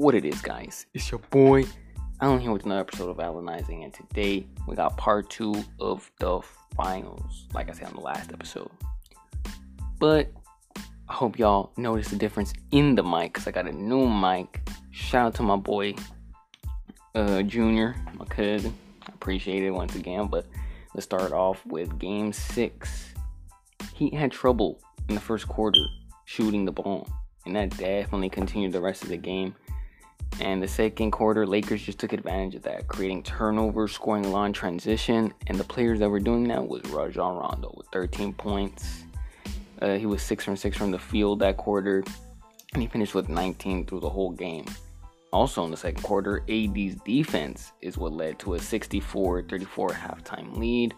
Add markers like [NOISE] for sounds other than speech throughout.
what it is, guys. It's your boy Alan here with another episode of Alanizing, and today we got part two of the finals, like I said on the last episode. But I hope y'all noticed the difference in the mic because I got a new mic. Shout out to my boy uh, Junior, my cousin. I appreciate it once again. But let's start off with game six. He had trouble in the first quarter shooting the ball and that definitely continued the rest of the game. And the second quarter, Lakers just took advantage of that, creating turnovers, scoring long transition. And the players that were doing that was Rajon Rondo with 13 points. Uh, he was six from six from the field that quarter, and he finished with 19 through the whole game. Also in the second quarter, AD's defense is what led to a 64-34 halftime lead.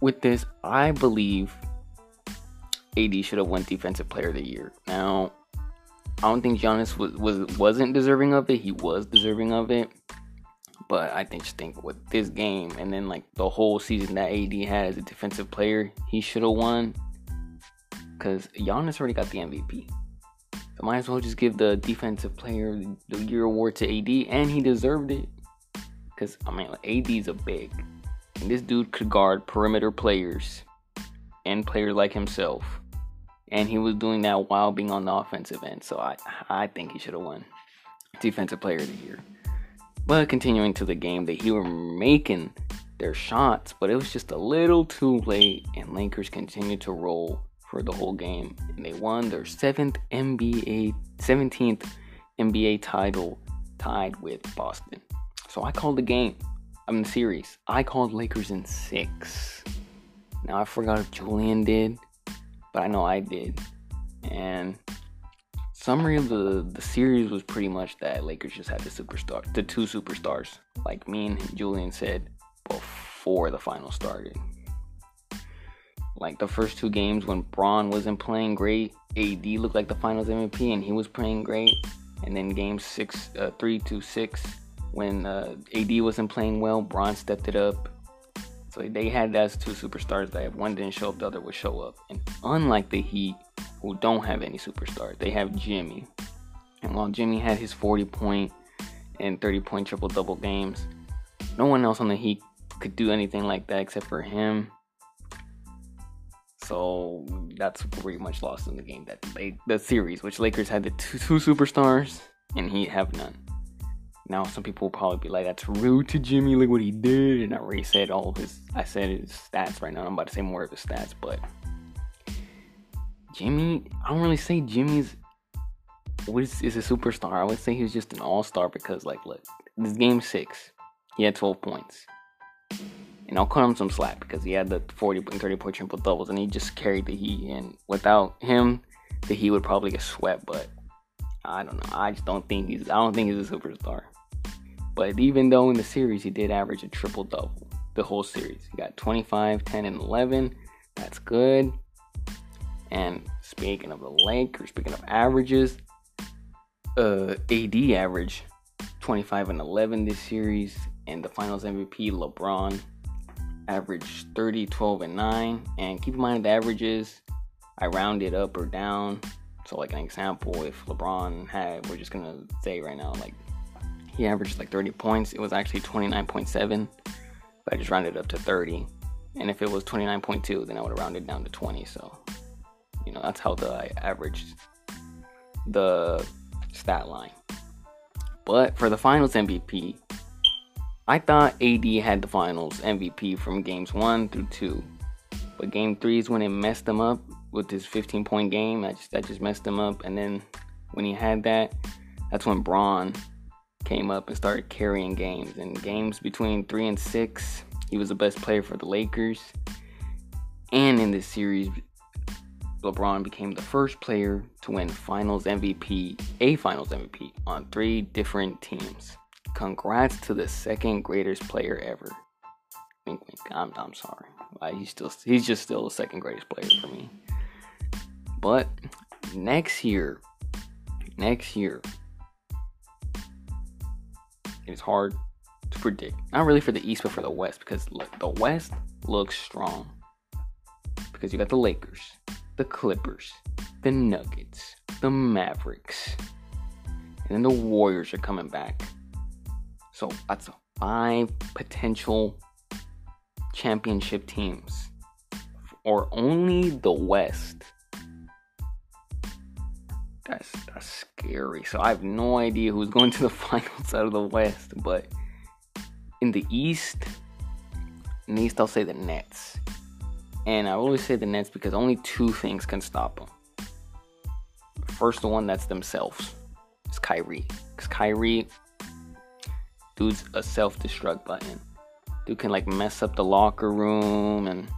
With this, I believe AD should have won Defensive Player of the Year. Now, I don't think Giannis was, was wasn't deserving of it. He was deserving of it, but I think just think with this game and then like the whole season that AD had as a defensive player, he should have won. Cause Giannis already got the MVP. So might as well just give the defensive player the year award to AD, and he deserved it. Cause I mean, like, AD's a big, and this dude could guard perimeter players and players like himself and he was doing that while being on the offensive end. So I I think he should have won Defensive Player of the Year. But continuing to the game, the Heat were making their shots, but it was just a little too late, and Lakers continued to roll for the whole game, and they won their seventh NBA, 17th NBA title, tied with Boston. So I called the game. I'm the series. I called Lakers in six. Now I forgot if Julian did, but I know I did. And summary of the the series was pretty much that Lakers just had the superstar, the two superstars, like me and Julian said before the final started. Like the first two games when Bron wasn't playing great, AD looked like the Finals MVP and he was playing great. And then game six, uh, three to six, when uh, AD wasn't playing well, Bron stepped it up so they had as two superstars that one didn't show up, the other would show up. And unlike the Heat, who don't have any superstars, they have Jimmy. And while Jimmy had his 40 point and 30 point triple double games, no one else on the Heat could do anything like that except for him. So that's pretty much lost in the game that they the series, which Lakers had the two, two superstars and Heat have none. Now some people will probably be like, "That's rude to Jimmy. Look what he did." And I already said all his. I said his stats right now. I'm about to say more of his stats, but Jimmy, I don't really say Jimmy's is, is a superstar. I would say he's just an all star because, like, look, this game six, he had 12 points. And I'll cut him some slack because he had the 40 and 30 point triple doubles and he just carried the Heat. And without him, the Heat would probably get swept. But I don't know. I just don't think he's. I don't think he's a superstar. But even though in the series he did average a triple double the whole series, he got 25, 10, and 11. That's good. And speaking of the Lakers, speaking of averages, uh, AD average 25 and 11 this series, and the Finals MVP LeBron averaged 30, 12, and 9. And keep in mind the averages, I rounded up or down. So, like an example, if LeBron had, we're just gonna say right now, like he averaged like 30 points. It was actually 29.7, but I just rounded up to 30. And if it was 29.2, then I would have rounded it down to 20. So, you know, that's how the I averaged the stat line. But for the finals MVP, I thought AD had the finals MVP from games one through two. But game three is when it messed him up with his 15 point game. That just, that just messed him up. And then when he had that, that's when Bron came up and started carrying games. And games between three and six, he was the best player for the Lakers. And in this series, LeBron became the first player to win Finals MVP, a Finals MVP, on three different teams. Congrats to the second greatest player ever. Wink, wink. I'm, I'm sorry. he's still he's just still the second greatest player for me. But next year, next year, it's hard to predict. Not really for the East, but for the West, because look, the West looks strong. Because you got the Lakers, the Clippers, the Nuggets, the Mavericks, and then the Warriors are coming back. So that's five potential championship teams, or only the West. That's that's scary. So I have no idea who's going to the [LAUGHS] finals out of the West, but in the East, in the East I'll say the Nets. And I always say the Nets because only two things can stop them. First, the one that's themselves. It's Kyrie. Because Kyrie, dude's a self destruct button. Dude can like mess up the locker room and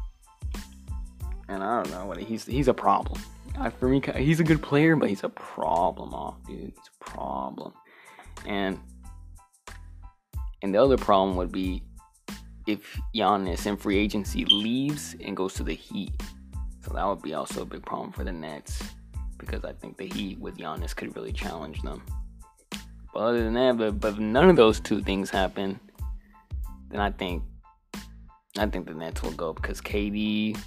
and I don't know what he's he's a problem. For me, he's a good player, but he's a problem off, dude. He's a problem. And and the other problem would be if Giannis in free agency leaves and goes to the Heat. So that would be also a big problem for the Nets because I think the Heat with Giannis could really challenge them. But other than that, but, but if none of those two things happen, then I think I think the Nets will go because KD,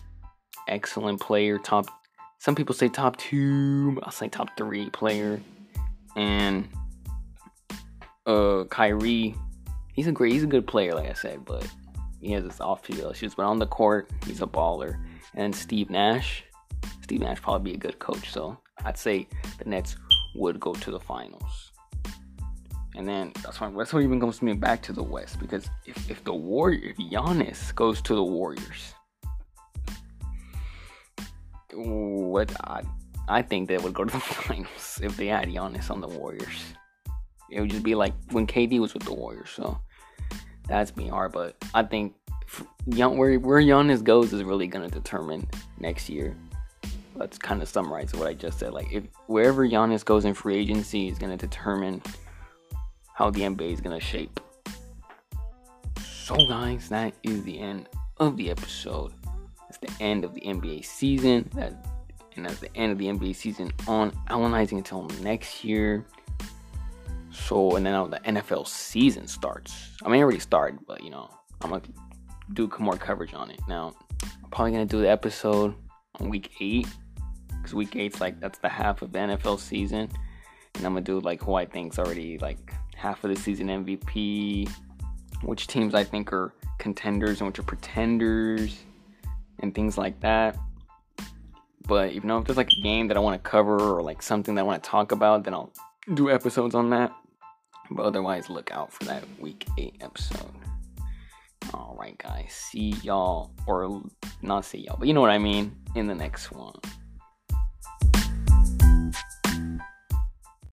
excellent player, top. Some people say top two, I'll say top three player, and uh Kyrie, he's a great, he's a good player, like I said, but he has his off-field issues. But on the court, he's a baller. And Steve Nash, Steve Nash probably be a good coach. So I'd say the Nets would go to the finals. And then that's why that's what even comes me back to the West because if, if the Warrior if Giannis goes to the Warriors, what I I think they would go to the [LAUGHS] finals if they had Giannis on the Warriors. It would just be like when KD was with the Warriors. So that's me hard, but I think where where Giannis goes is really gonna determine next year let's kind of summarize what I just said. Like, if wherever Giannis goes in free agency is going to determine how the NBA is going to shape. So, guys, that is the end of the episode. The end of the NBA season. That and that's the end of the NBA season on Alanizing until next year. So, and then the NFL season starts. I mean, it already started, but you know, I'm gonna do more coverage on it. Now, I'm probably gonna do the episode on week eight because week eight's like that's the half of the NFL season, and I'm gonna do like who I think's already like half of the season MVP, which teams I think are contenders and which are pretenders, and things like that. But you know, if there's like a game that I want to cover or like something that I want to talk about, then I'll do episodes on that. But otherwise, look out for that week eight episode. Alright, guys. See y'all, or not see y'all, but you know what I mean, in the next one.